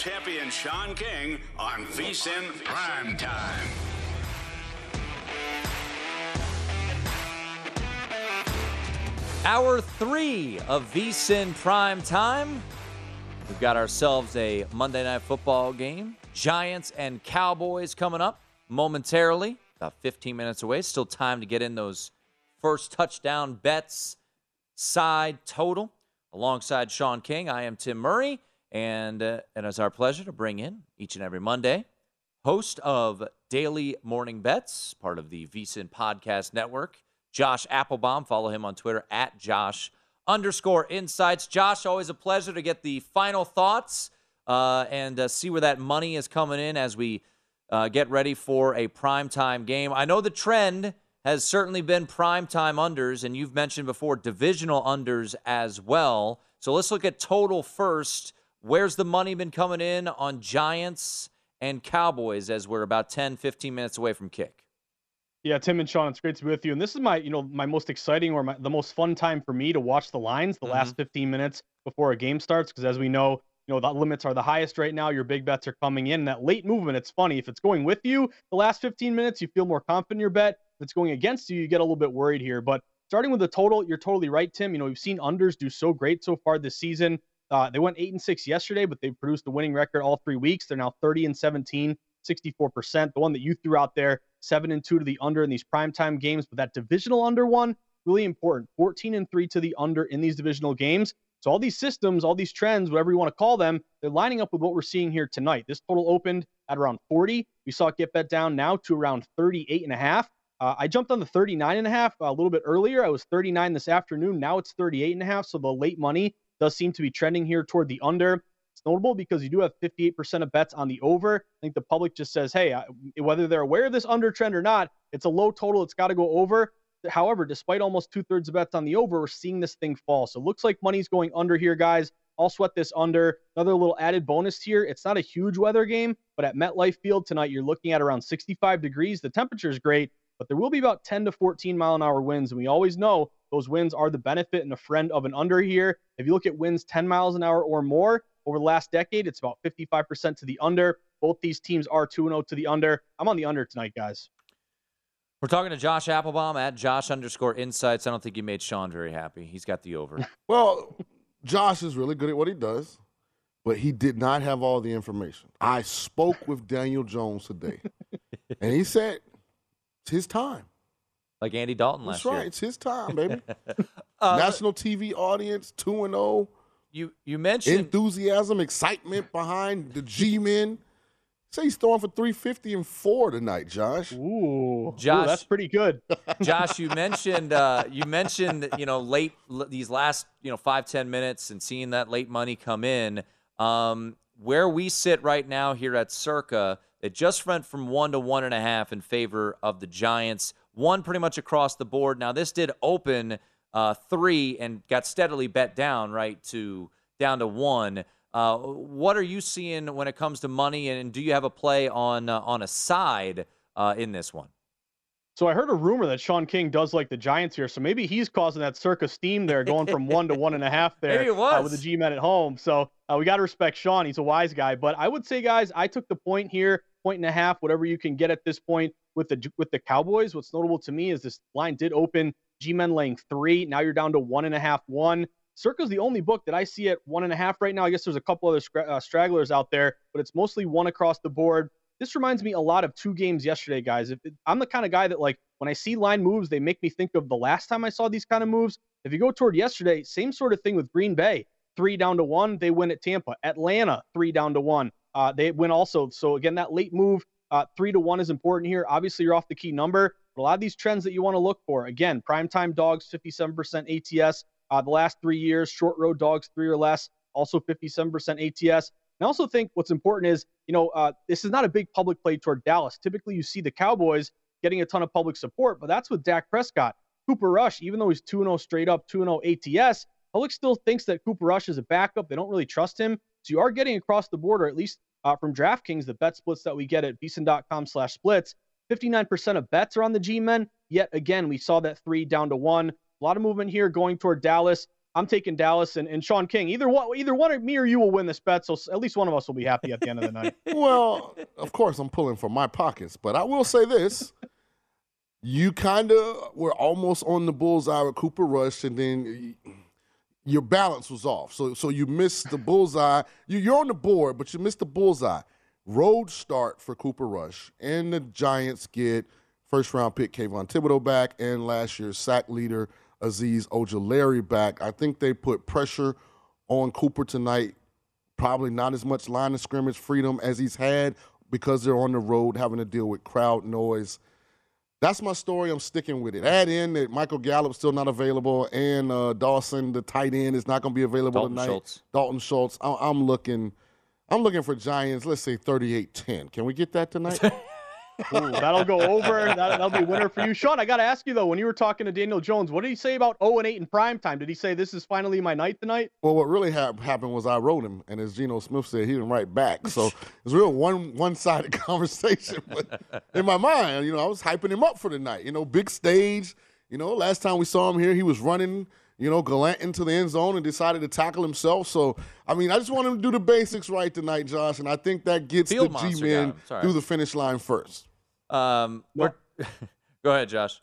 Champion Sean King on VSIN Prime Time. Hour three of VSIN Prime Time. We've got ourselves a Monday Night Football game. Giants and Cowboys coming up momentarily, about 15 minutes away. Still time to get in those first touchdown bets side total. Alongside Sean King, I am Tim Murray, and uh, it is our pleasure to bring in each and every Monday host of Daily Morning Bets, part of the VSIN Podcast Network, Josh Applebaum. Follow him on Twitter at Josh underscore insights. Josh, always a pleasure to get the final thoughts uh, and uh, see where that money is coming in as we uh, get ready for a primetime game. I know the trend has certainly been primetime unders, and you've mentioned before divisional unders as well. So let's look at total first. Where's the money been coming in on Giants and Cowboys as we're about 10, 15 minutes away from kick? Yeah, Tim and Sean, it's great to be with you. And this is my, you know, my most exciting or my, the most fun time for me to watch the lines the Mhm. last 15 minutes before a game starts. Because as we know, you know, the limits are the highest right now. Your big bets are coming in. That late movement, it's funny. If it's going with you the last 15 minutes, you feel more confident in your bet. If it's going against you, you get a little bit worried here. But starting with the total, you're totally right, Tim. You know, we've seen unders do so great so far this season. Uh, they went eight and six yesterday, but they've produced a winning record all three weeks. They're now 30 and 17, 64%. The one that you threw out there, seven and two to the under in these primetime games, but that divisional under one, really important. 14 and three to the under in these divisional games. So all these systems, all these trends, whatever you want to call them, they're lining up with what we're seeing here tonight. This total opened at around 40. We saw it get bet down now to around 38 and a half. Uh, I jumped on the 39 and a half a little bit earlier. I was 39 this afternoon. Now it's 38 and a half. So the late money does seem to be trending here toward the under. It's notable because you do have 58% of bets on the over. I think the public just says, hey, I- whether they're aware of this under trend or not, it's a low total. It's got to go over. However, despite almost two thirds of bets on the over, we're seeing this thing fall. So it looks like money's going under here, guys. I'll sweat this under. Another little added bonus here. It's not a huge weather game, but at MetLife Field tonight, you're looking at around 65 degrees. The temperature is great, but there will be about 10 to 14 mile an hour winds. And we always know those winds are the benefit and a friend of an under here. If you look at winds 10 miles an hour or more over the last decade, it's about 55% to the under. Both these teams are 2 0 to the under. I'm on the under tonight, guys. We're talking to Josh Applebaum at Josh underscore insights. I don't think you made Sean very happy. He's got the over. Well, Josh is really good at what he does, but he did not have all the information. I spoke with Daniel Jones today, and he said it's his time. Like Andy Dalton That's last right. year. It's his time, baby. Uh, National TV audience, two and zero. You you mentioned enthusiasm, excitement behind the G-men. Say he's throwing for 350 and four tonight, Josh. Ooh, Josh- Ooh, that's pretty good. Josh, you mentioned uh, you mentioned you know late l- these last you know five ten minutes and seeing that late money come in. Um, where we sit right now here at Circa, it just went from one to one and a half in favor of the Giants. One pretty much across the board. Now this did open uh, three and got steadily bet down right to down to one. Uh, what are you seeing when it comes to money, and do you have a play on uh, on a side uh, in this one? So I heard a rumor that Sean King does like the Giants here, so maybe he's causing that Circa steam there, going from one to one and a half there Maybe it uh, with the G-men at home. So uh, we got to respect Sean; he's a wise guy. But I would say, guys, I took the point here, point and a half, whatever you can get at this point with the with the Cowboys. What's notable to me is this line did open G-men laying three. Now you're down to one and a half, one. Circa's the only book that I see at one and a half right now. I guess there's a couple other uh, stragglers out there, but it's mostly one across the board. This reminds me a lot of two games yesterday, guys. If I'm the kind of guy that like when I see line moves, they make me think of the last time I saw these kind of moves. If you go toward yesterday, same sort of thing with Green Bay, three down to one, they win at Tampa. Atlanta, three down to one, uh, they win also. So again, that late move, uh, three to one is important here. Obviously, you're off the key number, but a lot of these trends that you want to look for. Again, primetime dogs, 57% ATS. Uh, the last three years, short road dogs, three or less, also 57% ATS. And I also think what's important is, you know, uh, this is not a big public play toward Dallas. Typically, you see the Cowboys getting a ton of public support, but that's with Dak Prescott. Cooper Rush, even though he's 2 0 straight up, 2 0 ATS, public still thinks that Cooper Rush is a backup. They don't really trust him. So you are getting across the board, or at least uh, from DraftKings, the bet splits that we get at VSiN.com slash splits. 59% of bets are on the G men. Yet again, we saw that three down to one. A lot of movement here going toward Dallas. I'm taking Dallas and, and Sean King. Either one, either one of me or you will win this bet. So at least one of us will be happy at the end of the night. well, of course, I'm pulling from my pockets, but I will say this. You kind of were almost on the bullseye with Cooper Rush, and then your balance was off. So, so you missed the bullseye. You, you're on the board, but you missed the bullseye. Road start for Cooper Rush, and the Giants get first round pick Kayvon Thibodeaux back, and last year's sack leader Azeez Ojulari back. I think they put pressure on Cooper tonight. Probably not as much line of scrimmage freedom as he's had because they're on the road having to deal with crowd noise. That's my story. I'm sticking with it. Add in that Michael Gallup's still not available, and uh, Dawson, the tight end, is not going to be available Dalton tonight. Schultz. Dalton Schultz. I- I'm looking. I'm looking for Giants. Let's say 38-10. Can we get that tonight? Ooh, that'll go over. That, that'll be a winner for you, Sean. I got to ask you though, when you were talking to Daniel Jones, what did he say about 0 and 8 in prime time? Did he say this is finally my night tonight? Well, what really hap happened was I wrote him, and as Geno Smith said, he didn't write back. So it was a real one one sided conversation. But in my mind, you know, I was hyping him up for the night. You know, big stage. You know, last time we saw him here, he was running. You know, gallant into the end zone and decided to tackle himself. So, I mean, I just want him to do the basics right tonight, Josh, and I think that gets Field the G-men him. It's all right. through the finish line first. Um, we're- go ahead, Josh.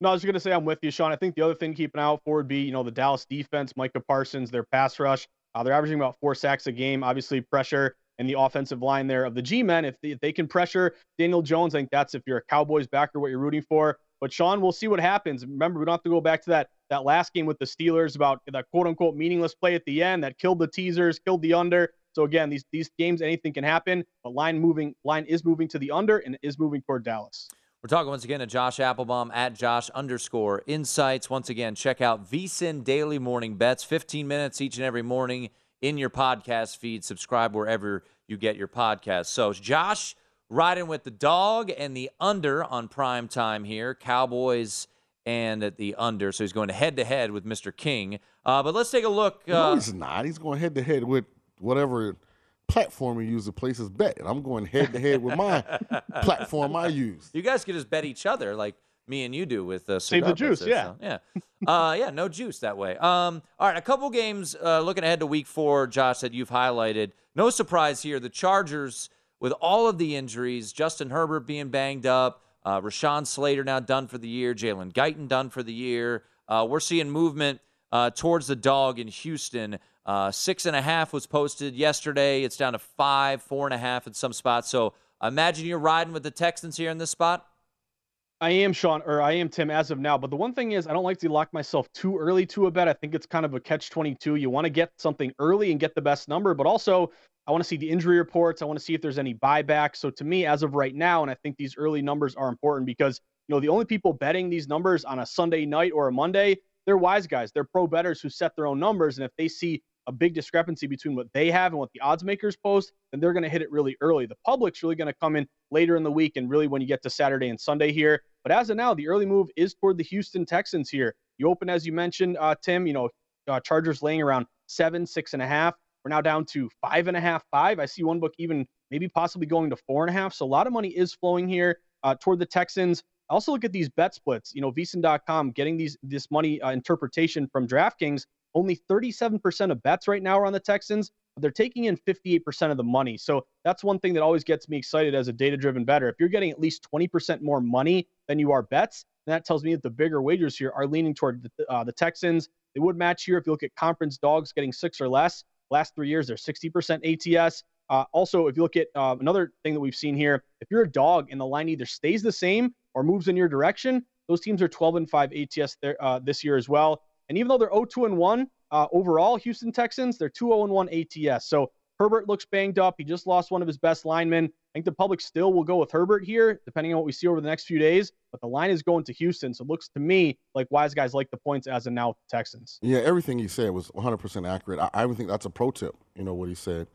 No, I was going to say I'm with you, Sean. I think the other thing to keep an eye out for would be, you know, the Dallas defense, Micah Parsons, their pass rush. Uh, they're averaging about four sacks a game. Obviously, pressure and the offensive line there of the G-men. If they, if they can pressure Daniel Jones, I think that's if you're a Cowboys backer, what you're rooting for. But Sean, we'll see what happens. Remember, we don't have to go back to that that last game with the Steelers about that quote unquote meaningless play at the end that killed the teasers, killed the under. So again, these these games, anything can happen. But line moving, line is moving to the under and is moving toward Dallas. We're talking once again to Josh Applebaum at Josh underscore insights. Once again, check out VSIN Daily Morning Bets, 15 minutes each and every morning in your podcast feed. Subscribe wherever you get your podcast. So, Josh riding with the dog and the under on prime time here. Cowboys and at the under. So he's going head to head with Mr. King. Uh, but let's take a look. no, Uh, he's not. He's going head to head with whatever platform you use to place his bet. And I'm going head to head with my platform I use. You guys could just bet each other like me and you do with uh, Save the juice, yeah. so, yeah, uh, yeah, no juice that way. Um, all right, a couple games uh, looking ahead to Week Four, Josh, that you've highlighted. No surprise here, the Chargers with all of the injuries, Justin Herbert being banged up, uh, Rashawn Slater now done for the year, Jalen Guyton done for the year. Uh, we're seeing movement uh, towards the dog in Houston. Uh, six and a half was posted yesterday. It's down to five, four and a half in some spots. So imagine you're riding with the Texans here in this spot. I am Sean, or I am Tim as of now. But the one thing is, I don't like to lock myself too early to a bet. I think it's kind of a catch 22. You want to get something early and get the best number, but also I want to see the injury reports. I want to see if there's any buyback. So to me, as of right now, and I think these early numbers are important because you know the only people betting these numbers on a Sunday night or a Monday, they're wise guys. They're pro betters who set their own numbers, and if they see a big discrepancy between what they have and what the odds makers post, then they're going to hit it really early. The public's really going to come in later in the week and really when you get to Saturday and Sunday here. But as of now, the early move is toward the Houston Texans here. You open, as you mentioned, uh, Tim, you know, uh, Chargers laying around seven, six and a half. We're now down to five and a half, five. I see one book even maybe possibly going to four and a half. So a lot of money is flowing here uh, toward the Texans. Also look at these bet splits. You know, VSiN.com getting these this money uh, interpretation from DraftKings. Only 37% of bets right now are on the Texans. They're taking in 58% of the money. So that's one thing that always gets me excited as a data driven better. If you're getting at least 20% more money than you are bets, that tells me that the bigger wagers here are leaning toward the, uh, the Texans. They would match here if you look at conference dogs getting six or less. Last three years, they're 60% ATS. Uh, also, if you look at uh, another thing that we've seen here, if you're a dog and the line either stays the same or moves in your direction, those teams are 12 and 5 ATS there, uh, this year as well. And even though they're 0 2 and 1 uh, overall, Houston Texans, they're 2 0 and 1 ATS. So Herbert looks banged up. He just lost one of his best linemen. I think the public still will go with Herbert here, depending on what we see over the next few days. But the line is going to Houston. So it looks to me like wise guys like the points as of now Texans. Yeah, everything he said was 100% accurate. I, I even think that's a pro tip, you know, what he said.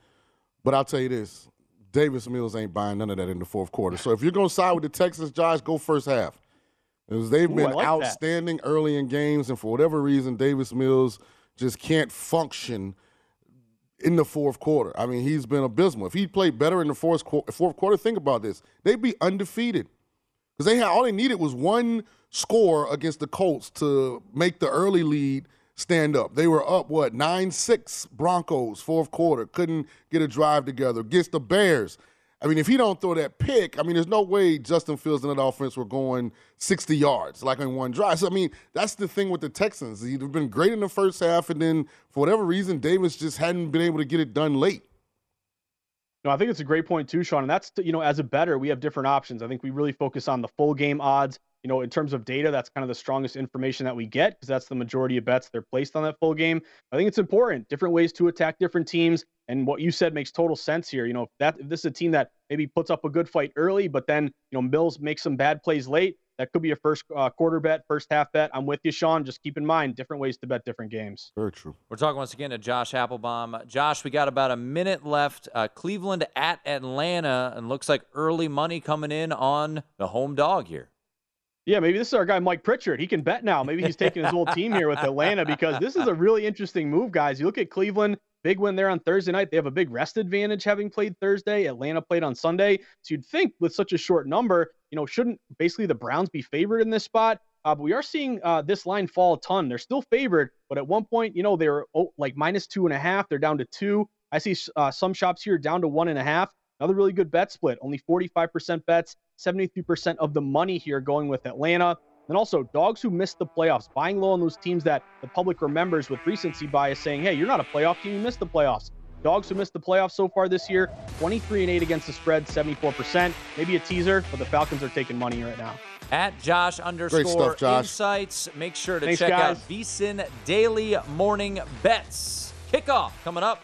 But I'll tell you this Davis Mills ain't buying none of that in the fourth quarter. So if you're going to side with the Texans, Josh, go first half. Because they've Ooh, been like outstanding that. early in games, and for whatever reason, Davis Mills just can't function in the fourth quarter. I mean, he's been abysmal. If he played better in the fourth quarter, fourth quarter think about this: they'd be undefeated because they had all they needed was one score against the Colts to make the early lead stand up. They were up what nine six Broncos fourth quarter, couldn't get a drive together against the Bears. I mean, if he don't throw that pick, I mean, there's no way Justin Fields and that offense were going 60 yards like in one drive. So I mean, that's the thing with the Texans. They've been great in the first half, and then for whatever reason, Davis just hadn't been able to get it done late. No, I think it's a great point too, Sean. And that's you know, as a better, we have different options. I think we really focus on the full game odds. You know, in terms of data, that's kind of the strongest information that we get because that's the majority of bets they're placed on that full game. I think it's important. Different ways to attack different teams. And what you said makes total sense here. You know, if that if this is a team that maybe puts up a good fight early, but then you know Mills makes some bad plays late, that could be a first uh, quarter bet, first half bet. I'm with you, Sean. Just keep in mind different ways to bet different games. Very true. We're talking once again to Josh Applebaum. Josh, we got about a minute left. Uh, Cleveland at Atlanta, and looks like early money coming in on the home dog here. Yeah, maybe this is our guy Mike Pritchard. He can bet now. Maybe he's taking his whole team here with Atlanta because this is a really interesting move, guys. You look at Cleveland, big win there on Thursday night. They have a big rest advantage having played Thursday. Atlanta played on Sunday. So you'd think with such a short number, you know, shouldn't basically the Browns be favored in this spot? Uh, but we are seeing uh, this line fall a ton. They're still favored, but at one point, you know, they were oh, like minus two and a half. They're down to two. I see uh, some shops here down to one and a half. Another really good bet split. Only 45% bets, 73% of the money here going with Atlanta. And also, dogs who missed the playoffs, buying low on those teams that the public remembers with recency bias, saying, hey, you're not a playoff team, you missed the playoffs. Dogs who missed the playoffs so far this year, 23 and 8 against the spread, 74%. Maybe a teaser, but the Falcons are taking money right now. At Josh underscore stuff, Josh. Insights. Make sure to Thanks, check guys. out VSIN Daily Morning Bets. Kickoff coming up.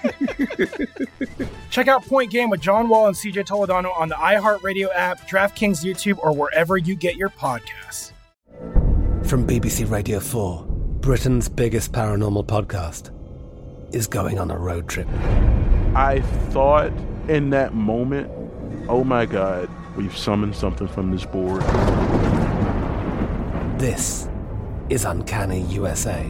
Check out Point Game with John Wall and CJ Toledano on the iHeartRadio app, DraftKings YouTube, or wherever you get your podcasts. From BBC Radio 4, Britain's biggest paranormal podcast is going on a road trip. I thought in that moment, oh my God, we've summoned something from this board. This is Uncanny USA.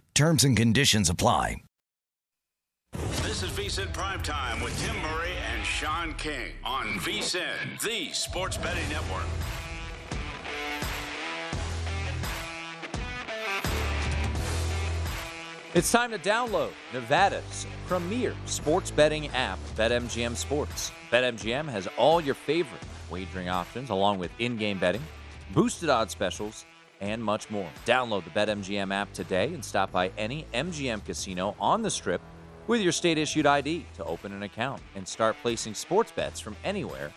Terms and conditions apply. This is VSIN Primetime with Tim Murray and Sean King on VSIN, the sports betting network. It's time to download Nevada's premier sports betting app, BetMGM Sports. BetMGM has all your favorite wagering options, along with in game betting, boosted odds specials, and much more. Download the BetMGM app today and stop by any MGM casino on the strip with your state issued ID to open an account and start placing sports bets from anywhere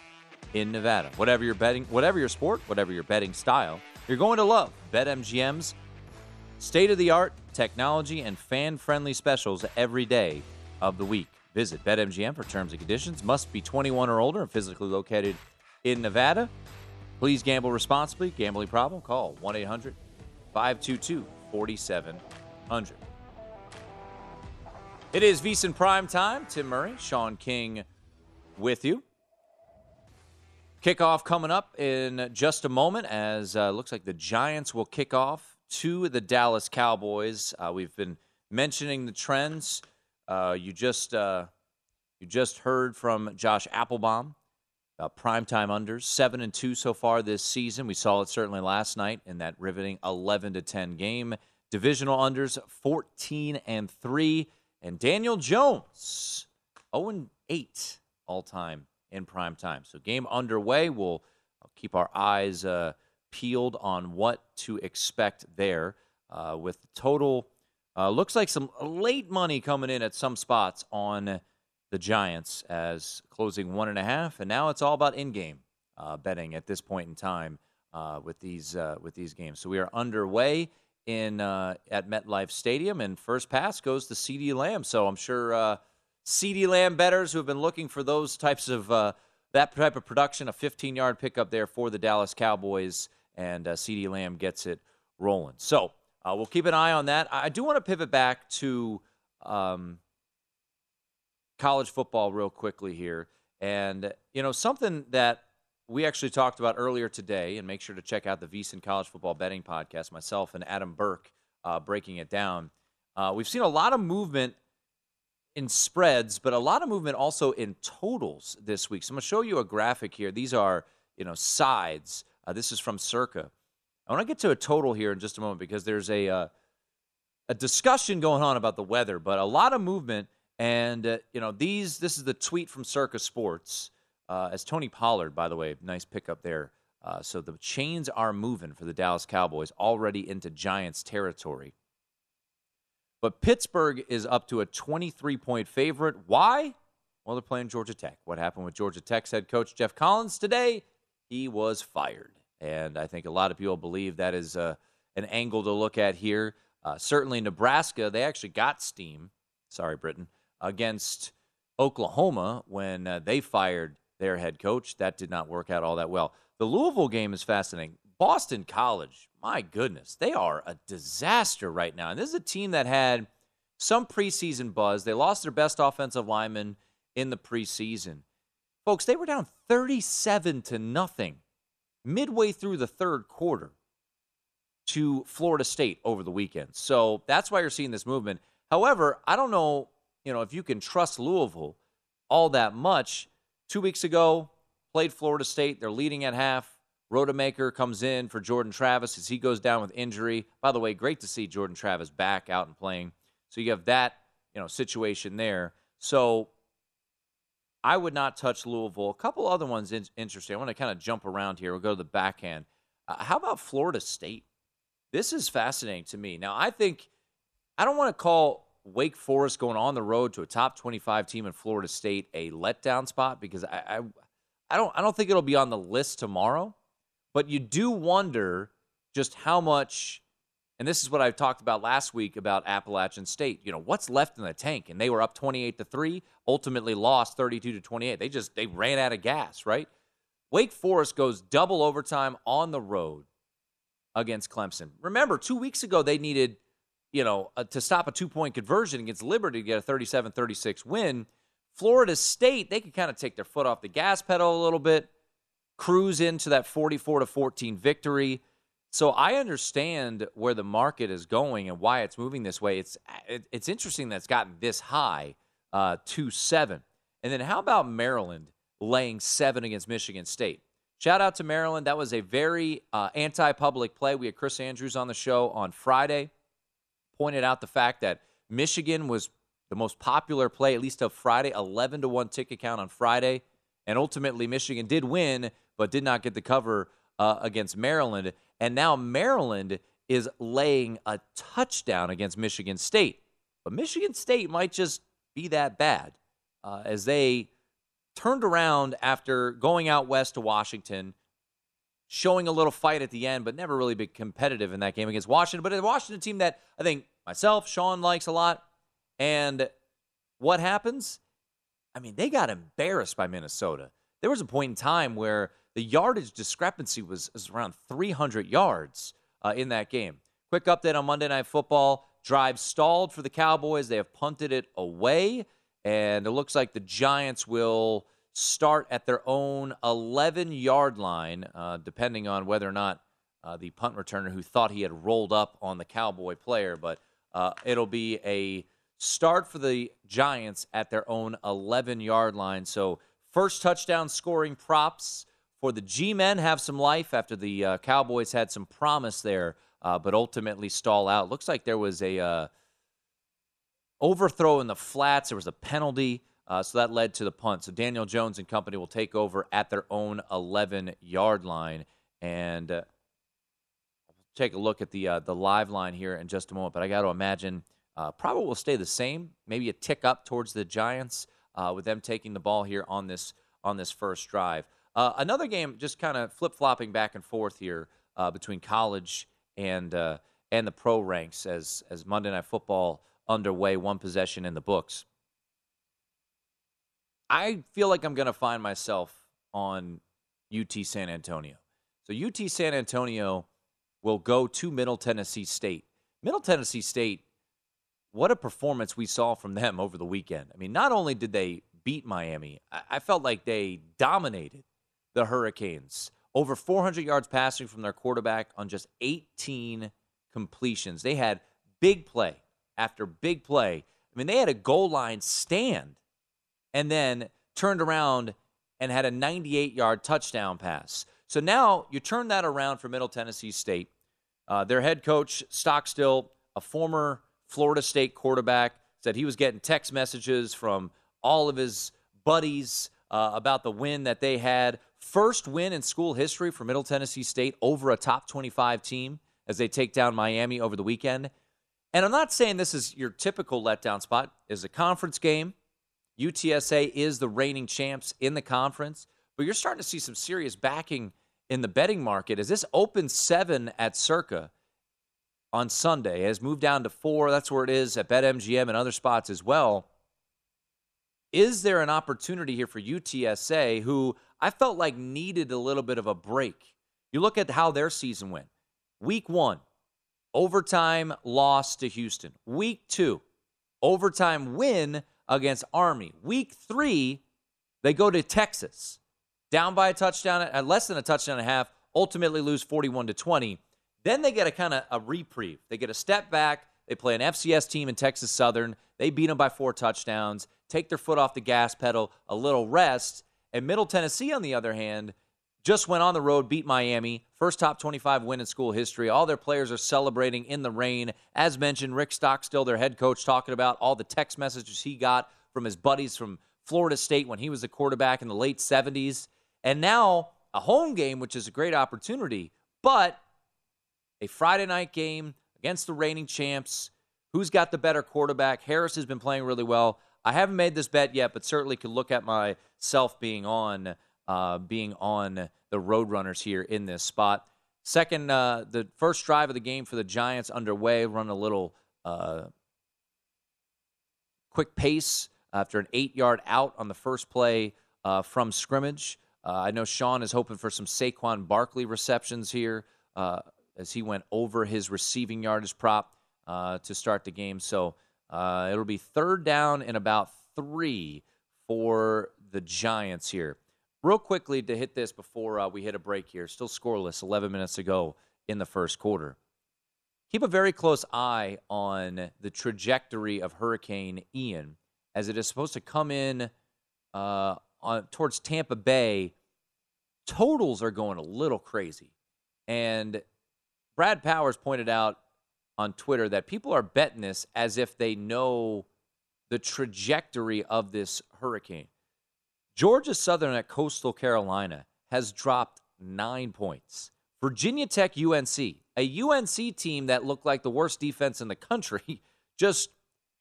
in Nevada. Whatever your betting, whatever your sport, whatever your betting style, you're going to love BetMGM's state of the art technology and fan friendly specials every day of the week. Visit BetMGM for terms and conditions. Must be 21 or older and physically located in Nevada. Please gamble responsibly. Gambling problem? Call 1 800 522 4700. It is VSIN Prime Time. Tim Murray, Sean King with you. Kickoff coming up in just a moment as uh, looks like the Giants will kick off to the Dallas Cowboys. Uh, we've been mentioning the trends. Uh, you just uh, you just heard from Josh Applebaum uh, primetime unders, seven and two so far this season. We saw it certainly last night in that riveting 11 to 10 game. Divisional unders, 14 and three, and Daniel Jones, 0 and eight all time in prime time. So game underway. We'll keep our eyes uh, peeled on what to expect there. Uh, with total, uh, looks like some late money coming in at some spots on the Giants as closing one and a half, and now it's all about in-game uh, betting at this point in time uh, with these uh, with these games. So we are underway in uh, at MetLife Stadium, and first pass goes to CeeDee Lamb. So I'm sure uh, CeeDee Lamb betters who have been looking for those types of uh, that type of production, a 15-yard pickup there for the Dallas Cowboys, and CeeDee Lamb gets it rolling. So we'll keep an eye on that. I do want to pivot back to. Um, college football real quickly here. And, you know, something that we actually talked about earlier today, and make sure to check out the VSIN College Football Betting Podcast, myself and Adam Burke uh, breaking it down. Uh, we've seen a lot of movement in spreads, but a lot of movement also in totals this week. So I'm going to show you a graphic here. These are, you know, sides. Uh, this is from Circa. I want to get to a total here in just a moment because there's a uh, a discussion going on about the weather, but a lot of movement and uh, you know these. This is the tweet from Circa Sports. Uh, as Tony Pollard, by the way, nice pickup there. Uh, so the chains are moving for the Dallas Cowboys already into Giants territory. But Pittsburgh is up to a 23 point favorite. Why? Well, they're playing Georgia Tech. What happened with Georgia Tech's head coach Geoff Collins today? He was fired. And I think a lot of people believe that is uh, an angle to look at here. Uh, certainly, Nebraska, they actually got steam. Sorry, Britain against Oklahoma when uh, they fired their head coach. That did not work out all that well. The Louisville game is fascinating. Boston College, my goodness, they are a disaster right now. And this is a team that had some preseason buzz. They lost their best offensive lineman in the preseason. Folks, they were down 37 to nothing midway through the third quarter to Florida State over the weekend. So that's why you're seeing this movement. However, I don't know, you know, if you can trust Louisville all that much. Two weeks ago, played Florida State. They're leading at half. Rodemaker comes in for Jordan Travis as he goes down with injury. By the way, great to see Jordan Travis back out and playing. So you have that, you know, situation there. So I would not touch Louisville. A couple other ones in- interesting. I want to kind of jump around here. We'll go to the backhand. Uh, how about Florida State? This is fascinating to me. Now, I think I don't want to call Wake Forest going on the road to a top 25 team in Florida State a letdown spot because I, I, I don't I don't think it'll be on the list tomorrow. But you do wonder just how much, and this is what I talked about last week about Appalachian State. You know, what's left in the tank? And they were up 28 to 3, ultimately lost 32 to 28. They just they ran out of gas, right? Wake Forest goes double overtime on the road against Clemson. Remember, two weeks ago they needed, you know, uh, to stop a two-point conversion against Liberty to get a 37-36 win. Florida State, they could kind of take their foot off the gas pedal a little bit cruise into that 44 to 14 victory. So I understand where the market is going and why it's moving this way. It's it's interesting that it's gotten this high, uh, to seven. And then how about Maryland laying seven against Michigan State? Shout out to Maryland. That was a very uh, anti-public play. We had Chris Andrews on the show on Friday, pointed out the fact that Michigan was the most popular play, at least of Friday, 11 to one ticket count on Friday, and ultimately Michigan did win but did not get the cover uh, against Maryland. And now Maryland is laying a touchdown against Michigan State. But Michigan State might just be that bad uh, as they turned around after going out west to Washington, showing a little fight at the end, but never really been competitive in that game against Washington. But a Washington team that I think myself, Sean likes a lot. And what happens? I mean, they got embarrassed by Minnesota. There was a point in time where the yardage discrepancy was, was around 300 yards uh, in that game. Quick update on Monday Night Football. Drive stalled for the Cowboys. They have punted it away, and it looks like the Giants will start at their own 11 yard line, uh, depending on whether or not uh, the punt returner who thought he had rolled up on the Cowboy player. But uh, it'll be a start for the Giants at their own 11 yard line. So, first touchdown scoring props for the G men have some life after the uh, Cowboys had some promise there, uh, but ultimately stall out. Looks like there was a uh, overthrow in the flats. There was a penalty, uh, so that led to the punt. So Daniel Jones and company will take over at their own 11 yard line, and uh, take a look at the uh, the live line here in just a moment. But I got to imagine probably will stay the same, maybe a tick up towards the Giants with them taking the ball here on this on this first drive. Uh, another game, just kind of flip flopping back and forth here uh, between college and uh, and the pro ranks as as Monday Night Football underway, one possession in the books. I feel like I'm going to find myself on UT San Antonio. So UT San Antonio will go to Middle Tennessee State. Middle Tennessee State, what a performance we saw from them over the weekend. I mean, not only did they beat Miami, I, felt like they dominated the Hurricanes. Over 400 yards passing from their quarterback on just 18 completions. They had big play after big play. I mean, they had a goal line stand and then turned around and had a 98 yard touchdown pass. So now you turn that around for Middle Tennessee State. Uh, their head coach, Stockstill, a former Florida State quarterback, said he was getting text messages from all of his buddies uh, about the win that they had First win in school history for Middle Tennessee State over a top 25 team as they take down Miami over the weekend. And I'm not saying this is your typical letdown spot. It's a conference game. UTSA is the reigning champs in the conference, but you're starting to see some serious backing in the betting market as this opens seven at Circa on Sunday, has moved down to four. That's where it is at BetMGM and other spots as well. Is there an opportunity here for UTSA, who I felt like needed a little bit of a break. You look at how their season went. Week one, overtime loss to Houston. Week two, overtime win against Army. Week three, they go to Texas, down by a touchdown at less than a touchdown and a half, ultimately lose 41 to 20. Then they get a kind of a reprieve. They get a step back. They play an FCS team in Texas Southern. They beat them by four touchdowns, take their foot off the gas pedal, a little rest. And Middle Tennessee, on the other hand, just went on the road, beat Miami, first top 25 win in school history. All their players are celebrating in the rain. As mentioned, Rick Stockstill, their head coach, talking about all the text messages he got from his buddies from Florida State when he was a quarterback in the late 70s. And now a home game, which is a great opportunity, but a Friday night game against the reigning champs. Who's got the better quarterback? Harris has been playing really well. I haven't made this bet yet, but certainly could look at myself being on uh, being on the Roadrunners here in this spot. Second, uh, the first drive of the game for the Giants underway, run a little uh, quick pace after an eight yard out on the first play uh, from scrimmage. Uh, I know Sean is hoping for some Saquon Barkley receptions here uh, as he went over his receiving yardage prop to start the game. So it'll be third down and about three for the Giants here. Real quickly to hit this before uh, we hit a break here. Still scoreless 11 minutes ago in the first quarter. Keep a very close eye on the trajectory of Hurricane Ian as it is supposed to come in uh, on, towards Tampa Bay. Totals are going a little crazy. And Brad Powers pointed out on Twitter that people are betting this as if they know the trajectory of this hurricane. Georgia Southern at Coastal Carolina has dropped nine points. Virginia Tech UNC, a UNC team that looked like the worst defense in the country, just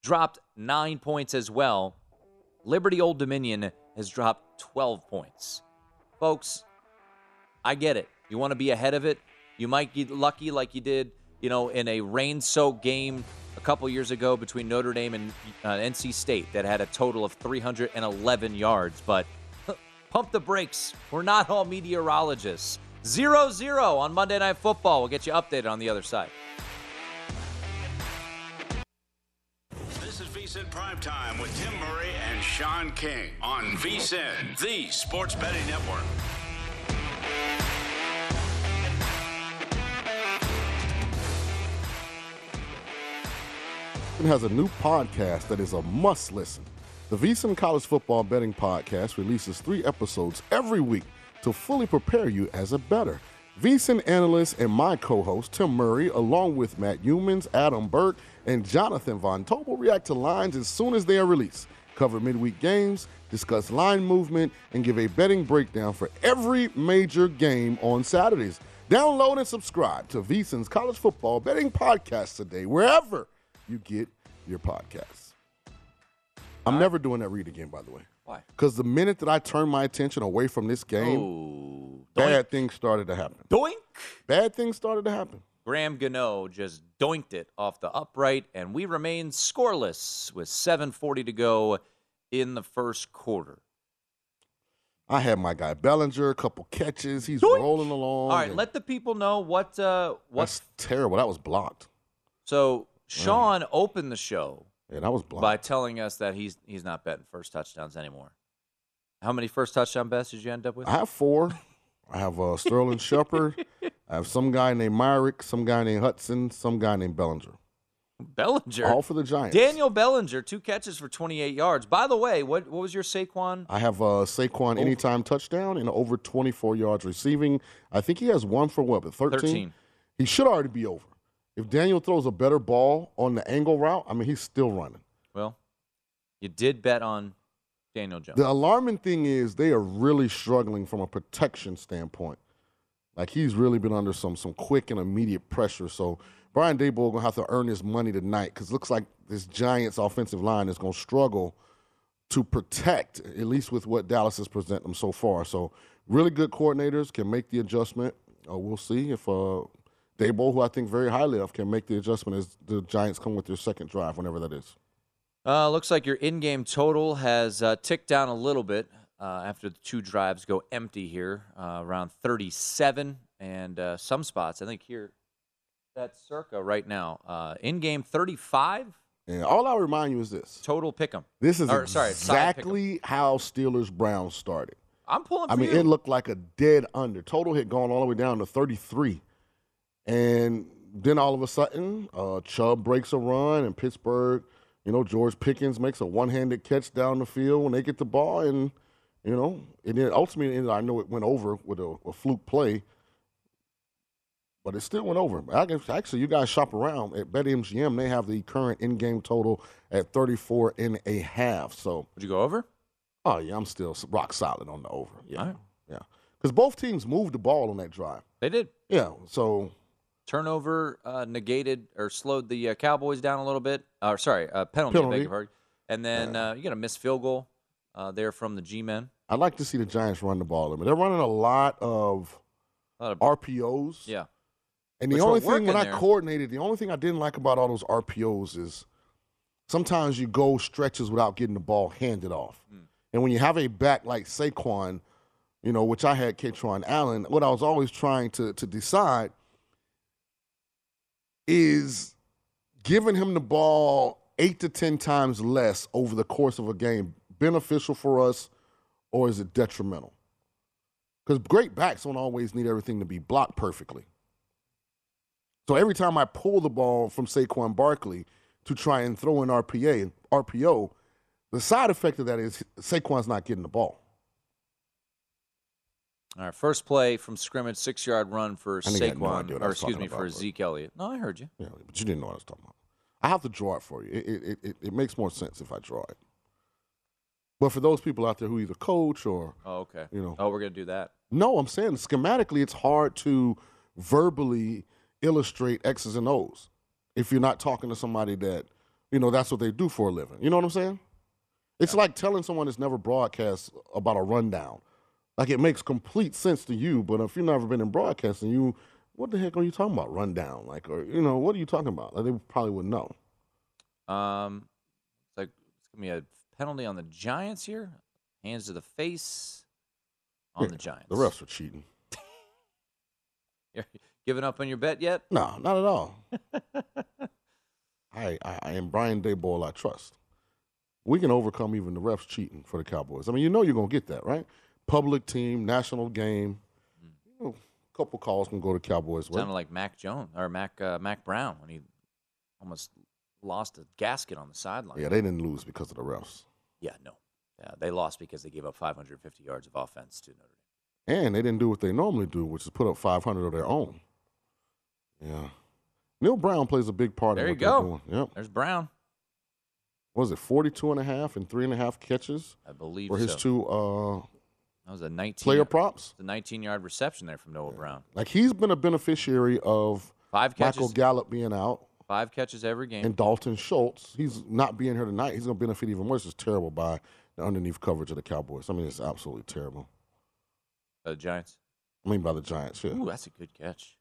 dropped nine points as well. Liberty Old Dominion has dropped 12 points. Folks, I get it. You want to be ahead of it. You might get lucky like you did, you know, in a rain-soaked game a couple years ago between Notre Dame and uh, NC State that had a total of 311 yards. But pump the brakes. We're not all meteorologists. 0 0 on Monday Night Football. We'll get you updated on the other side. This is VSIN Prime Time with Tim Murray and Sean King on VSIN, the sports betting network. Has a new podcast that is a must listen. The VSIN College Football Betting Podcast releases three episodes every week to fully prepare you as a better. VSIN analyst and my co-host Tim Murray, along with Matt Youmans, Adam Burke, and Jonathan Von Tobel, react to lines as soon as they are released, cover midweek games, discuss line movement, and give a betting breakdown for every major game on Saturdays. Download and subscribe to VSIN's College Football Betting Podcast today, wherever you get your podcasts. I'm never doing that read again, by the way. Why? Because the minute that I turned my attention away from this game, oh, bad things started to happen. Doink! Bad things started to happen. Graham Gano just doinked it off the upright, and we remain scoreless with 7.40 to go in the first quarter. I had my guy Bellinger, a couple catches. He's Doink! rolling along. All right, let the people know what. Uh, what's terrible. That was blocked. So Sean opened the show yeah, that was blocked. by telling us that he's he's not betting first touchdowns anymore. How many first touchdown bets did you end up with? I have four. I have uh, Sterling Shepard. I have some guy named Myrick, some guy named Hudson, some guy named Bellinger. Bellinger, all for the Giants. Daniel Bellinger, two catches for 28 yards. By the way, what what was your Saquon? I have uh, Saquon over. anytime touchdown and over 24 yards receiving. I think he has one for what? But 13? 13. He should already be over. If Daniel throws a better ball on the angle route, I mean, he's still running. Well, you did bet on Daniel Jones. The alarming thing is they are really struggling from a protection standpoint. Like he's really been under some some quick and immediate pressure. So Brian Daboll gonna have to earn his money tonight because looks like this Giants offensive line is gonna struggle to protect, at least with what Dallas has presented them so far. So really good coordinators can make the adjustment. Uh, we'll see if uh, Daboll, who I think very highly of, can make the adjustment as the Giants come with their second drive, whenever that is. Uh, looks like your in-game total has uh, ticked down a little bit uh, after the two drives go empty here, uh, around 37 and uh, some spots. I think here, that's circa right now. Uh, in game 35. And all I remind you is this: total pick 'em. This is Or, sorry, side pick 'em. exactly how Steelers Browns started. I'm pulling. I mean, you. it looked like a dead under. Total had gone all the way down to 33. And then all of a sudden, uh, Chubb breaks a run, and Pittsburgh, you know, George Pickens makes a one handed catch down the field when they get the ball. And, you know, and then ultimately, and I know it went over with a, a fluke play, but it still went over. I guess, actually, you guys shop around at BetMGM, they have the current in game total at 34 and a half. So, would you go over? Oh, yeah, I'm still rock solid on the over. Yeah. Right. Yeah. Because both teams moved the ball on that drive. They did. Yeah. So Turnover uh, negated or slowed the uh, Cowboys down a little bit. Or sorry, uh, penalty. Penalty. pardon. And then uh, you got a missed field goal uh, there from the G-men. I'd like to see the Giants run the ball. I mean, they're running a lot of, A lot of RPOs. Yeah. And the Which only thing when working I coordinated, the only thing I didn't like about all those RPOs is sometimes you go stretches without getting the ball handed off. Hmm. And when you have a back like Saquon, you know, which I had Katron Allen, what I was always trying to to decide is giving him the ball eight to ten times less over the course of a game beneficial for us, or is it detrimental? Because great backs don't always need everything to be blocked perfectly. So every time I pull the ball from Saquon Barkley to try and throw an RPA, RPO, the side effect of that is Saquon's not getting the ball. All right, first play from scrimmage, six-yard run for I think I had no Saquon, idea what I or excuse me, for Zeke Elliott. No, I heard you. Yeah, but you didn't know what I was talking about. I have to draw it for you. It, it, it, it makes more sense if I draw it. But for those people out there who either coach or Oh, okay. You know. Oh, we're gonna do that. no, I'm saying schematically, it's hard to verbally illustrate X's and O's if you're not talking to somebody that, you know, that's what they do for a living. You know what I'm saying? It's like telling someone that's never broadcast about a rundown. Like it makes complete sense to you, but if you've never been in broadcasting, you, what the heck are you talking about? Rundown, like, or you know, what are you talking about? Like, they probably wouldn't know. Um, it's like it's gonna be a penalty on the Giants here. Hands to the face on Yeah, the Giants. The refs are cheating. You're giving up on your bet yet? No, not at all. I, I, I am Brian Daboll. I trust. We can overcome even the refs cheating for the Cowboys. I mean, you know you're gonna get that, right? Public team, national game. You know, a couple calls can go to Cowboys. way. Sounded like Mac Jones or Mac uh, Mack Brown when he almost lost a gasket on the sideline. Yeah, they didn't lose because of the refs, Yeah, no. Yeah, they lost because they gave up 550 yards of offense to Notre Dame. and they didn't do what they normally do, which is put up 500 of their own. Yeah, Neil Brown plays a big part There in you what they're go. doing. Yep. There's Brown. What was it 42 and a half and three and a half catches I believe for his so. two uh, That was a 19 player props? The 19 yard reception there from Noah Brown. Like he's been a beneficiary of Five Michael catches. Gallup being out Five catches every game. and Dalton Schultz. He's not being here tonight. He's going to benefit even more. It's just terrible by the underneath coverage of the Cowboys. I mean, it's absolutely terrible. Uh, the Giants. I mean, by the Giants. Yeah. Ooh, that's a good catch.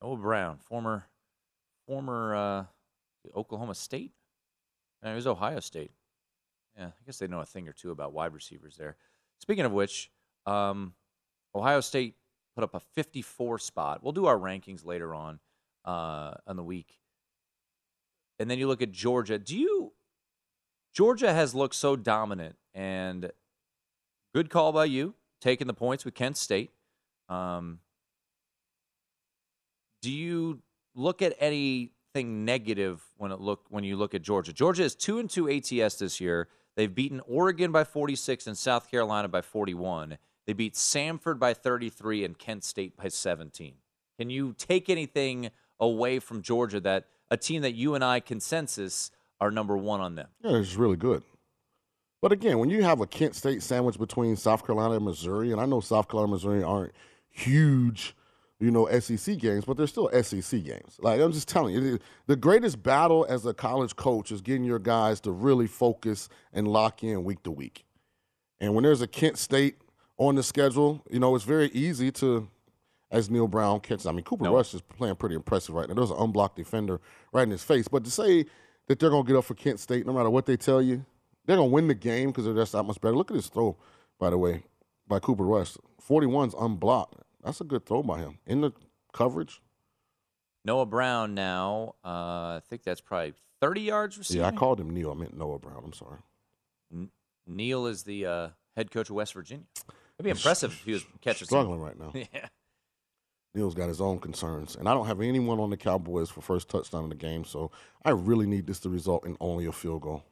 Noah Brown, former former uh, Oklahoma State. No, it was Ohio State. Yeah, I guess they know a thing or two about wide receivers there. Speaking of which, um, Ohio State put up a 54 spot. We'll do our rankings later on uh, on the week. And then you look at Georgia. Do you Georgia has looked so dominant and good call by you taking the points with Kent State. Um, do you look at anything negative when it look when you look at Georgia? Georgia is two and two ATS this year. They've beaten Oregon by 46 and South Carolina by 41. They beat Samford by 33 and Kent State by 17. Can you take anything away from Georgia that a team that you and I consensus are number one on them? Yeah, it's really good. But again, when you have a Kent State sandwich between South Carolina and Missouri, and I know South Carolina and Missouri aren't huge, you know, SEC games, but they're still SEC games. Like I'm just telling you, the greatest battle as a college coach is getting your guys to really focus and lock in week to week. And when there's a Kent State on the schedule, you know, it's very easy to, as Neil Brown catches. I mean, Cooper Rush is playing pretty impressive right now. There's an unblocked defender right in his face. But to say that they're going to get up for Kent State, no matter what they tell you, they're going to win the game because they're just that much better. Look at this throw, by the way, by Cooper Rush. 41's unblocked. That's a good throw by him in the coverage. Noah Brown now, uh, I think that's probably 30 yards receiving. Yeah, I called him Neil. I meant Noah Brown. I'm sorry. N- Neil is the uh, head coach of West Virginia. It'd be impressive if he was catching struggling right now. yeah. Neil's got his own concerns, and I don't have anyone on the Cowboys for first touchdown in the game, so I really need this to result in only a field goal.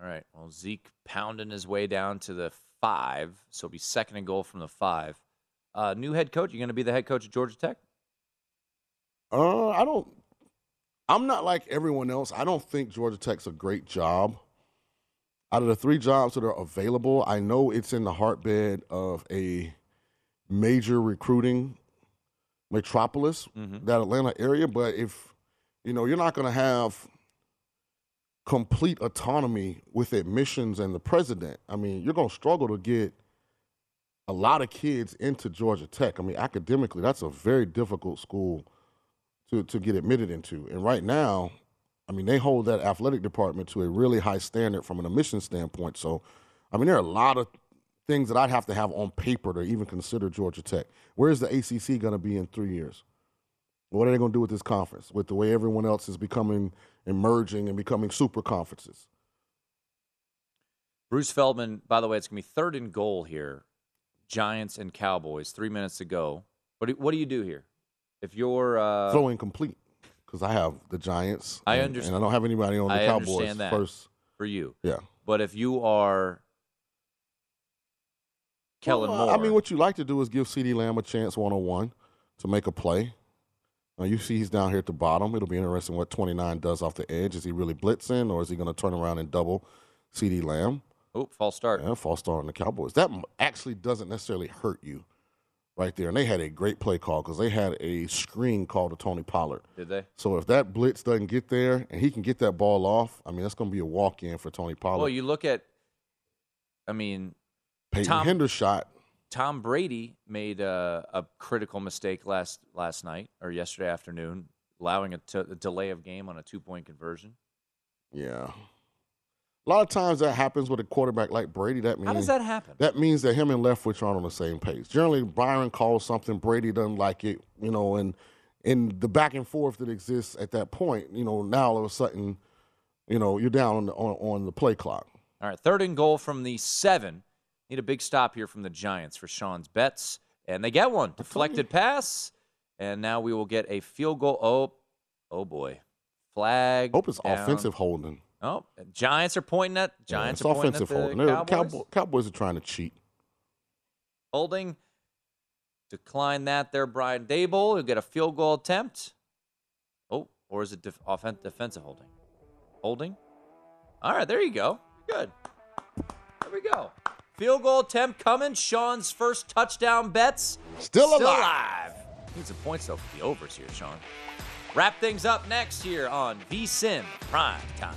All right. Well, Zeke pounding his way down to the five, so it'll be second and goal from the five. Uh, new head coach. You're going to be the head coach of Georgia Tech? Uh, I don't. I'm not like everyone else. I don't think Georgia Tech's a great job. Out of the three jobs that are available, I know it's in the heartbed of a major recruiting metropolis, that Atlanta area. But if you know, you're not going to have complete autonomy with admissions and the president. I mean, you're going to struggle to get a lot of kids into Georgia Tech. I mean, academically, that's a very difficult school to to get admitted into. And right now, I mean, they hold that athletic department to a really high standard from an admission standpoint. So, I mean, there are a lot of things that I'd have to have on paper to even consider Georgia Tech. Where's the ACC going to be in three years? What are they going to do with this conference? With the way everyone else is becoming emerging and becoming super conferences. Bruce Feldman, by the way, it's going to be third and goal here. Giants and Cowboys, three minutes ago. What do, what do you do here? If you're. Uh, Throw incomplete because I have the Giants. I and- understand. and I don't have anybody on the I Cowboys understand that first. for you. Yeah. But if you are Kellen Well, Moore, I mean, what you like to do is give CeeDee Lamb a chance one on one to make a play. Now, you see he's down here at the bottom. It'll be interesting what 29 does off the edge. Is he really blitzing or is he going to turn around and double CeeDee Lamb? Oh, false start. Yeah, false start on the Cowboys. That actually doesn't necessarily hurt you right there. And they had a great play call because they had a screen called to Tony Pollard. Did they? So if that blitz doesn't get there and he can get that ball off, I mean, that's going to be a walk in for Tony Pollard. Well, you look at, I mean, Peyton Tom- Hendershot. Tom Brady made a, a critical mistake last last night or yesterday afternoon, allowing a, t- a delay of game on a two point conversion. Yeah. A lot of times that happens with a quarterback like Brady. That means How does that happen? That means that him and Leftwich aren't on the same page. Generally, Byron calls something, Brady doesn't like it, you know, and in the back and forth that exists at that point, you know, now all of a sudden, you know, you're down on the, on, on the play clock. All right, third and goal from the seven. Need a big stop here from the Giants for Sean's bets, and they get one deflected pass, and now we will get a field goal. Oh, oh boy, flag. Hope it's down. offensive holding. Oh, Giants are pointing at Yeah, Giants it's are pointing offensive at the holding. Cowboys. Cowboy- Cowboys are trying to cheat. Holding. Decline that there, Brian Daboll. He'll get a field goal attempt. Oh, or is it def- offen- defensive holding? Holding. All right, there you go. Good. There we go. Field goal attempt coming. Sean's first touchdown bets. Still Still alive. alive. Need some points though for the overs here, Sean. Wrap things up next here on VSIN Prime Time.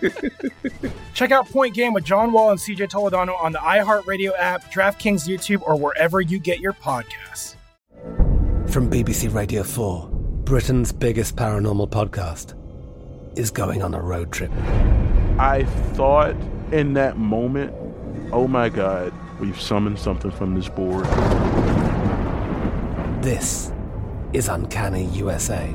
Check out Point Game with John Wall and CJ Toledano on the iHeartRadio app, DraftKings YouTube, or wherever you get your podcasts. From BBC Radio 4, Britain's biggest paranormal podcast is going on a road trip. I thought in that moment, oh my God, we've summoned something from this board. This is Uncanny USA.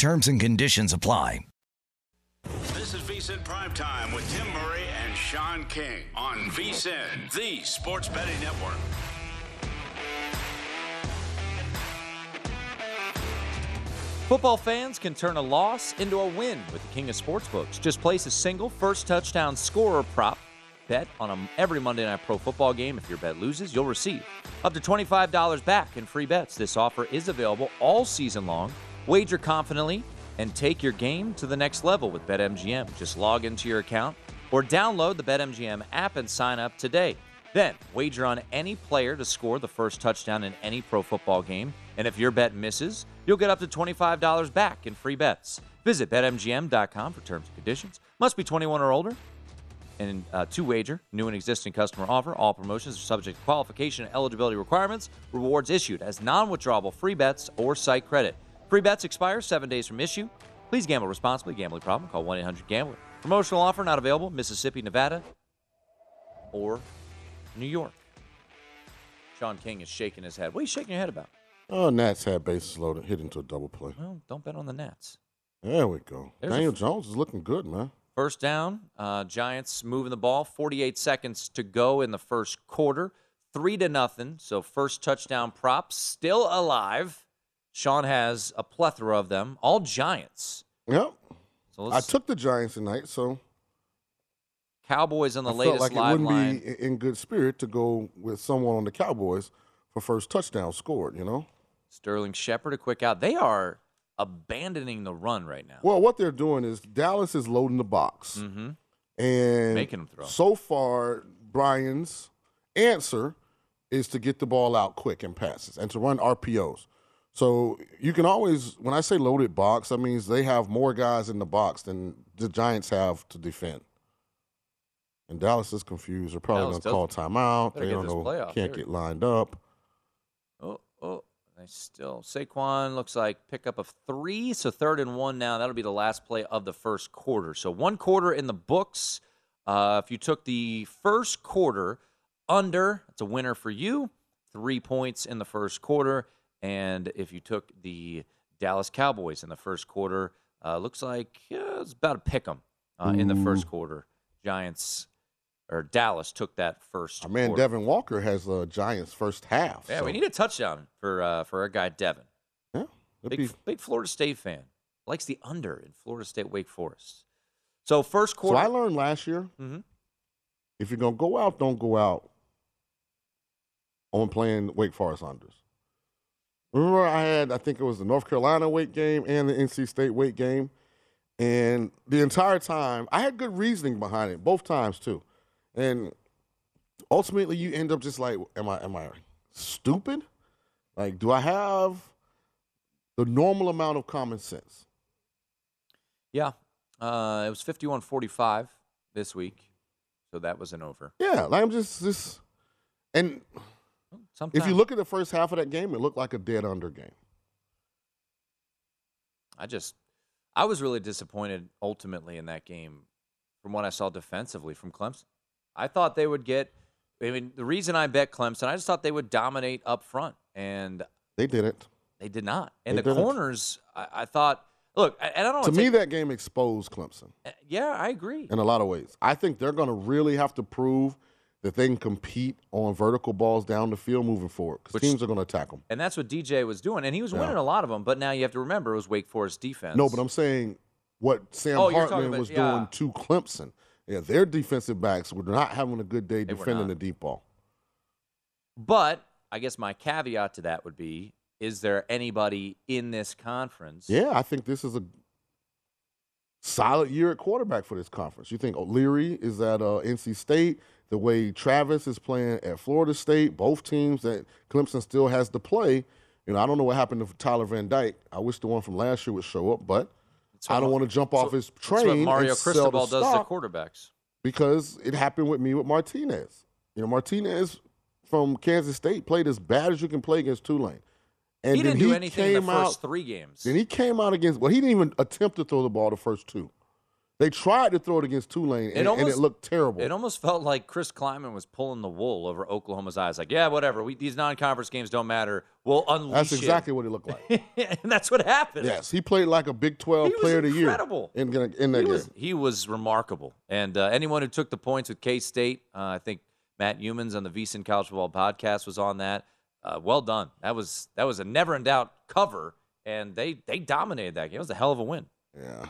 Terms and conditions apply. This is VSIN Primetime with Tim Murray and Sean King on VSIN, the sports betting network. Football fans can turn a loss into a win with the king of sportsbooks. Just place a single first touchdown scorer prop bet on a, every Monday Night Pro football game. If your bet loses, you'll receive up to $25 back in free bets. This offer is available all season long. Wager confidently and take your game to the next level with BetMGM. Just log into your account or download the BetMGM app and sign up today. Then wager on any player to score the first touchdown in any pro football game. And if your bet misses, you'll get up to $25 back in free bets. Visit BetMGM.com for terms and conditions. Must be 21 or older. And uh, to wager, new and existing customer offer. All promotions are subject to qualification and eligibility requirements. Rewards issued as non withdrawable free bets or site credit. Free bets expire seven days from issue. Please gamble responsibly. Gambling problem? Call 1 800 Gambler. Promotional offer not available. Mississippi, Nevada, or New York. Sean King is shaking his head. What are you shaking your head about? Oh, Nats had bases loaded, hit into a double play. Well, don't bet on the Nats. There we go. There's Daniel f- Jones is looking good, man. First down, uh, Giants moving the ball. 48 seconds to go in the first quarter. Three to nothing. So first touchdown prop still alive. Sean has a plethora of them, all Giants. Yep. So I took the Giants tonight, so Cowboys on the I latest felt like it wouldn't line. be in good spirit to go with someone on the Cowboys for first touchdown scored. You know. Sterling Shepard, a quick out. They are abandoning the run right now. Well, what they're doing is Dallas is loading the box, Mm-hmm. and Making 'em throw. So far, Brian's answer is to get the ball out quick in passes and to run RPOs. So you can always, when I say loaded box, that means they have more guys in the box than the Giants have to defend. And Dallas is confused. They're probably going to call timeout. They don't know, playoff can't here. get lined up. Oh, oh, they still. Saquon looks like pickup of three, so third and one now. That'll be the last play of the first quarter. So one quarter in the books. Uh, if you took the first quarter under, it's a winner for you. Three points in the first quarter. And if you took the Dallas Cowboys in the first quarter, uh, looks like yeah, it's about a pick 'em uh, in the first quarter. Giants or Dallas took that first. Our man quarter. Devin Walker has a Giants first half. Yeah, so- we need a touchdown for uh, for our guy Devin. Yeah, Big be- big Florida State fan. Likes the under in Florida State Wake Forest. So first quarter. So. I learned last year, Mhm. if you're gonna go out, don't go out on playing Wake Forest unders. Remember, I had I think it was the North Carolina weight game and the NC State weight game, and the entire time I had good reasoning behind it, both times too, and ultimately you end up just like, am I am I stupid? Like, do I have the normal amount of common sense? yeah, uh, it was 51-45 this week, so that was an over. Yeah, like I'm just just and Sometimes if you look at the first half of that game, it looked like a dead under game. I just I was really disappointed ultimately in that game from what I saw defensively from Clemson. I thought they would get I mean the reason I bet Clemson, I just thought they would dominate up front and They didn't. They did not. And They the didn't. corners, I, I thought, Look, and I don't To me, take- that game exposed Clemson eh, Yeah, I agree. in a lot of ways. I think they're going to really have to prove that they can compete on vertical balls down the field moving forward because teams are going to attack them. And that's what DJ was doing, and he was Yeah. winning a lot of them. But now you have to remember it was Wake Forest defense. No, but I'm saying what Sam Oh, Hartman about- was yeah. doing to Clemson. Yeah, their defensive backs were not having a good day They defending the deep ball. But I guess my caveat to that would be: Is there anybody in this conference? Yeah, I think this is a solid year at quarterback for this conference. You think O'Leary is at uh, NC State, the way Travis is playing at Florida State, both teams that Clemson still has to play. You know, I don't know what happened to Tyler Van Dyke. I wish the one from last year would show up, but I don't want to jump off his That's what train. Mario and sell the Cristobal does to quarterbacks. because it happened with me with Martinez. You know, Martinez from Kansas State played as bad as you can play against Tulane. And he didn't do anything in the first out, three games. Then he came out against. Well, he didn't even attempt to throw the ball the first two. They tried to throw it against Tulane, and, and almost- it looked terrible. It almost felt like Chris Klieman was pulling the wool over Oklahoma's eyes. Like, yeah, whatever. We, these non-conference games don't matter. We'll unleash. That's him." exactly what it looked like. and that's what happened. yes, he played like a Big Twelve He Player of the Year incredible. in, in that he game. was, he was remarkable. And uh, anyone who took the points with K State, uh, I think Matt Youmans on the VSiN College Football podcast was on that. Uh, well done. That was that was a never in doubt cover, and they they dominated that game. It was a hell of a win. Yeah,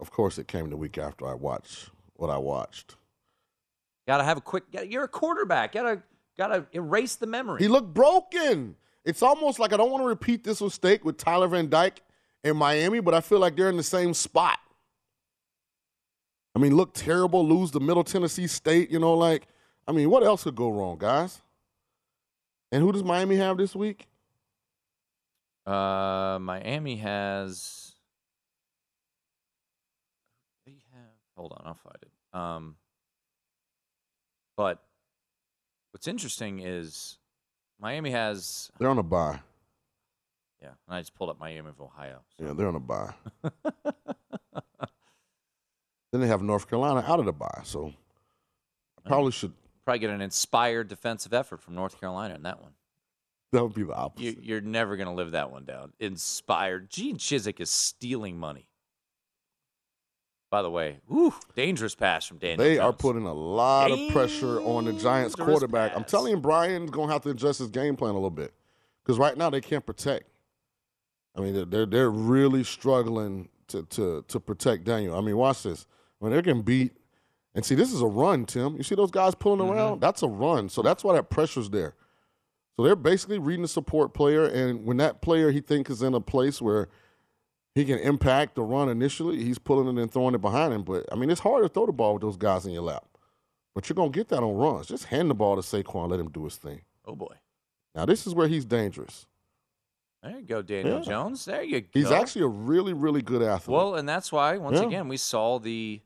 of course it came the week after I watched what I watched. Got to have a quick. gotta- You're a quarterback. Got to got to erase the memory. He looked broken. It's almost like I don't want to repeat this mistake with Tyler Van Dyke in Miami, but I feel like they're in the same spot. I mean, look terrible, lose to Middle Tennessee State, you know, like, I mean, what else could go wrong, guys? And who does Miami have this week? Uh, Miami has. They have. Hold on, I'll find it. Um, but what's interesting is Miami has. They're on a bye. Yeah, and I just pulled up Miami of Ohio. Yeah, they're on a bye. then they have North Carolina out of the bye, so I probably should. Probably get an inspired defensive effort from North Carolina in that one. That would be the opposite. You, you're never going to live that one down. Inspired. Gene Chizik is stealing money. By the way, whew, dangerous pass from Daniel. They are putting a lot of pressure on the Giants Dangerous quarterback. I'm telling you, Brian's going to have to adjust his game plan a little bit because right now they can't protect. I mean, they're they're, really struggling to, to to protect Daniel. I mean, watch this. When they're getting beat, and see, this is a run, Tim. You see those guys pulling Mm-hmm. around? That's a run. So that's why that pressure's there. So they're basically reading the support player, and when that player he thinks is in a place where he can impact the run initially, he's pulling it and throwing it behind him. But I mean, it's hard to throw the ball with those guys in your lap. But you're gonna get that on runs. Just hand the ball to Saquon, let him do his thing. Oh boy. Now this is where he's dangerous. There you go, Daniel Yeah. Jones. There you go. He's actually a really, really good athlete. Well, and that's why, once Yeah. again, we saw the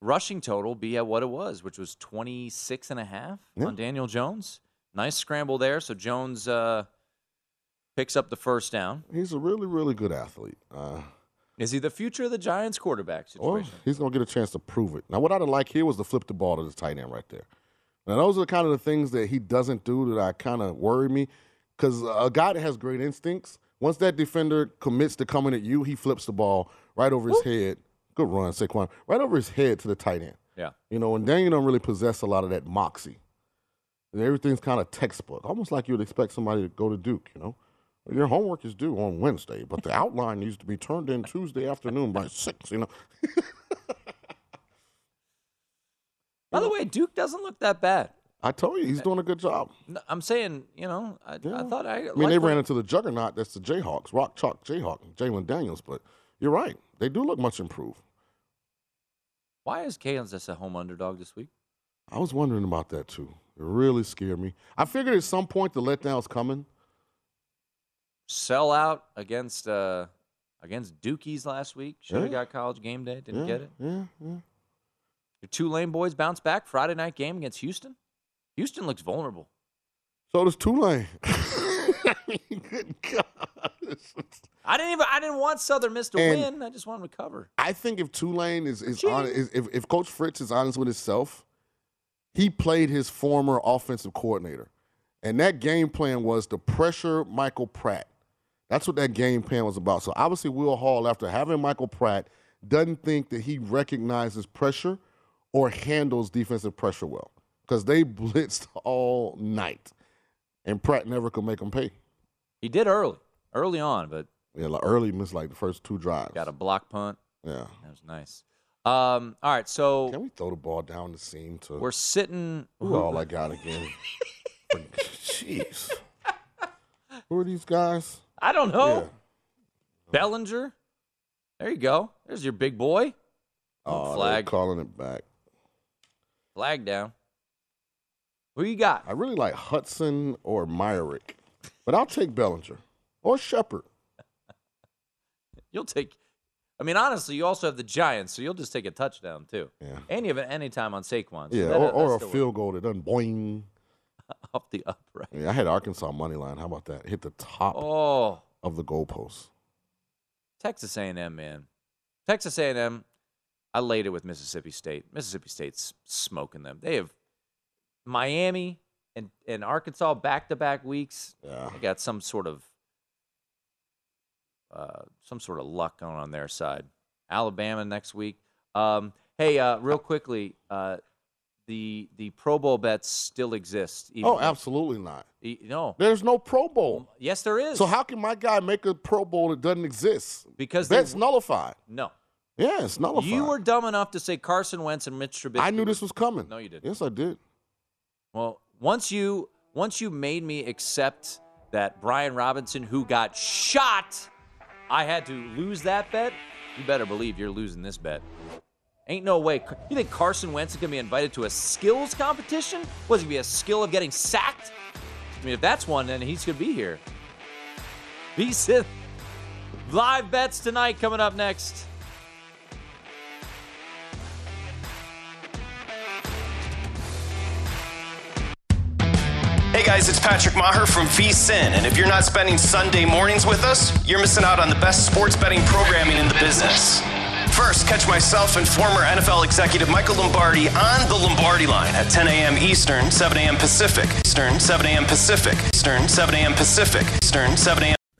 rushing total be at what it was, which was 26 and a half Yeah. on Daniel Jones. Nice scramble there. So Jones uh, picks up the first down. he's a really, really good athlete. Uh, Is he the future of the Giants quarterback well, situation? he's gonna get a chance to prove it. Now, what I'd like here was to flip the ball to the tight end right there. Now, those are kind of the things that he doesn't do that I kind of worry me. Because a guy that has great instincts, once that defender commits to coming at you, he flips the ball right over his head. Good run, Saquon. Right over his head to the tight end. Yeah. You know, and Daniel don't really possess a lot of that moxie. And everything's kind of textbook, almost like you would expect somebody to go to Duke, you know. Your homework is due on Wednesday, but the outline needs to be turned in Tuesday afternoon by six, you know. By the way, Duke doesn't look that bad. I told you he's uh, doing a good job. No, I'm saying, you know, I, I thought I. I mean, they ran into the juggernaut. That's the Jayhawks, Rock Chalk Jayhawk, Jalon Daniels. But you're right; they do look much improved. Why is Kansas a home underdog this week? I was wondering about that too. It really scared me. I figured at some point the letdown's coming. Sell out against uh, against Dukies last week. Should have Yeah. got college game day. Didn't yeah, get it. Yeah, yeah. Your Tulane boys bounce back Friday night game against Houston. Houston looks vulnerable. So does Tulane. I mean, good God. I didn't even. I didn't want Southern Miss to And- win. I just wanted to cover. I think if Tulane is is, on, is if, if Coach Fritz is honest with himself, he played his former offensive coordinator, and that game plan was to pressure Michael Pratt. That's what that game plan was about. So obviously, Will Hall, after having Michael Pratt, doesn't think that he recognizes pressure or handles defensive pressure well because they blitzed all night, and Pratt never could make them pay. He did early, early on, but Yeah, like early missed like the first two drives. got a block punt. Yeah. That was nice. Um, all right, so Can we throw the ball down the seam to? we're sitting. Who all I got again? Jeez. Who are these guys? I don't know. Yeah. Bellinger. There you go. There's your big boy. Oh, flag. calling it back. Flag down. Who you got? I really like Hudson or Myarick, but I'll take Bellinger or Shepard. You'll take. I mean, honestly, you also have the Giants, so you'll just take a touchdown too. Yeah. And you have any time on Saquon. so Yeah, that- or, or a field goal that doesn't boing. off the upright. Yeah, I had Arkansas money line. How about that? Hit the top Oh, of the goalpost. Texas A&M, man. Texas A&M. I laid it with Mississippi State. Mississippi State's smoking them. They have Miami and, and Arkansas back to back weeks. Yeah. They got some sort of uh, some sort of luck going on their side. Alabama next week. Um, hey, uh, real quickly, uh, the the Pro Bowl bets still exist. even Oh, absolutely not. E- No. There's no Pro Bowl. Yes, there is. So how can my guy make a Pro Bowl that doesn't exist? Because that's nullified. No. Yeah, it's nullified. You were dumb enough to say Carson Wentz and Mitch Trubisky. I knew this was coming. No, you didn't. Yes, I did. Well, once you once you made me accept that Brian Robinson, who got shot, I had to lose that bet. You better believe you're losing this bet. Ain't no way. You think Carson Wentz is gonna be invited to a skills competition? Was it gonna be a skill of getting sacked? I mean, if that's one, then he's gonna be here. VSIN live bets tonight coming up next. Hey guys, it's Patrick Meagher from VSIN, and if you're not spending Sunday mornings with us, you're missing out on the best sports betting programming in the business. First, catch myself and former NFL executive Michael Lombardi on the Lombardi line at 10 a.m. Eastern, 7 a.m. Pacific. Eastern, 7 a.m. Pacific. Eastern, 7 a.m. Pacific. Eastern, 7 a.m.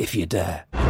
if you dare.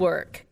work.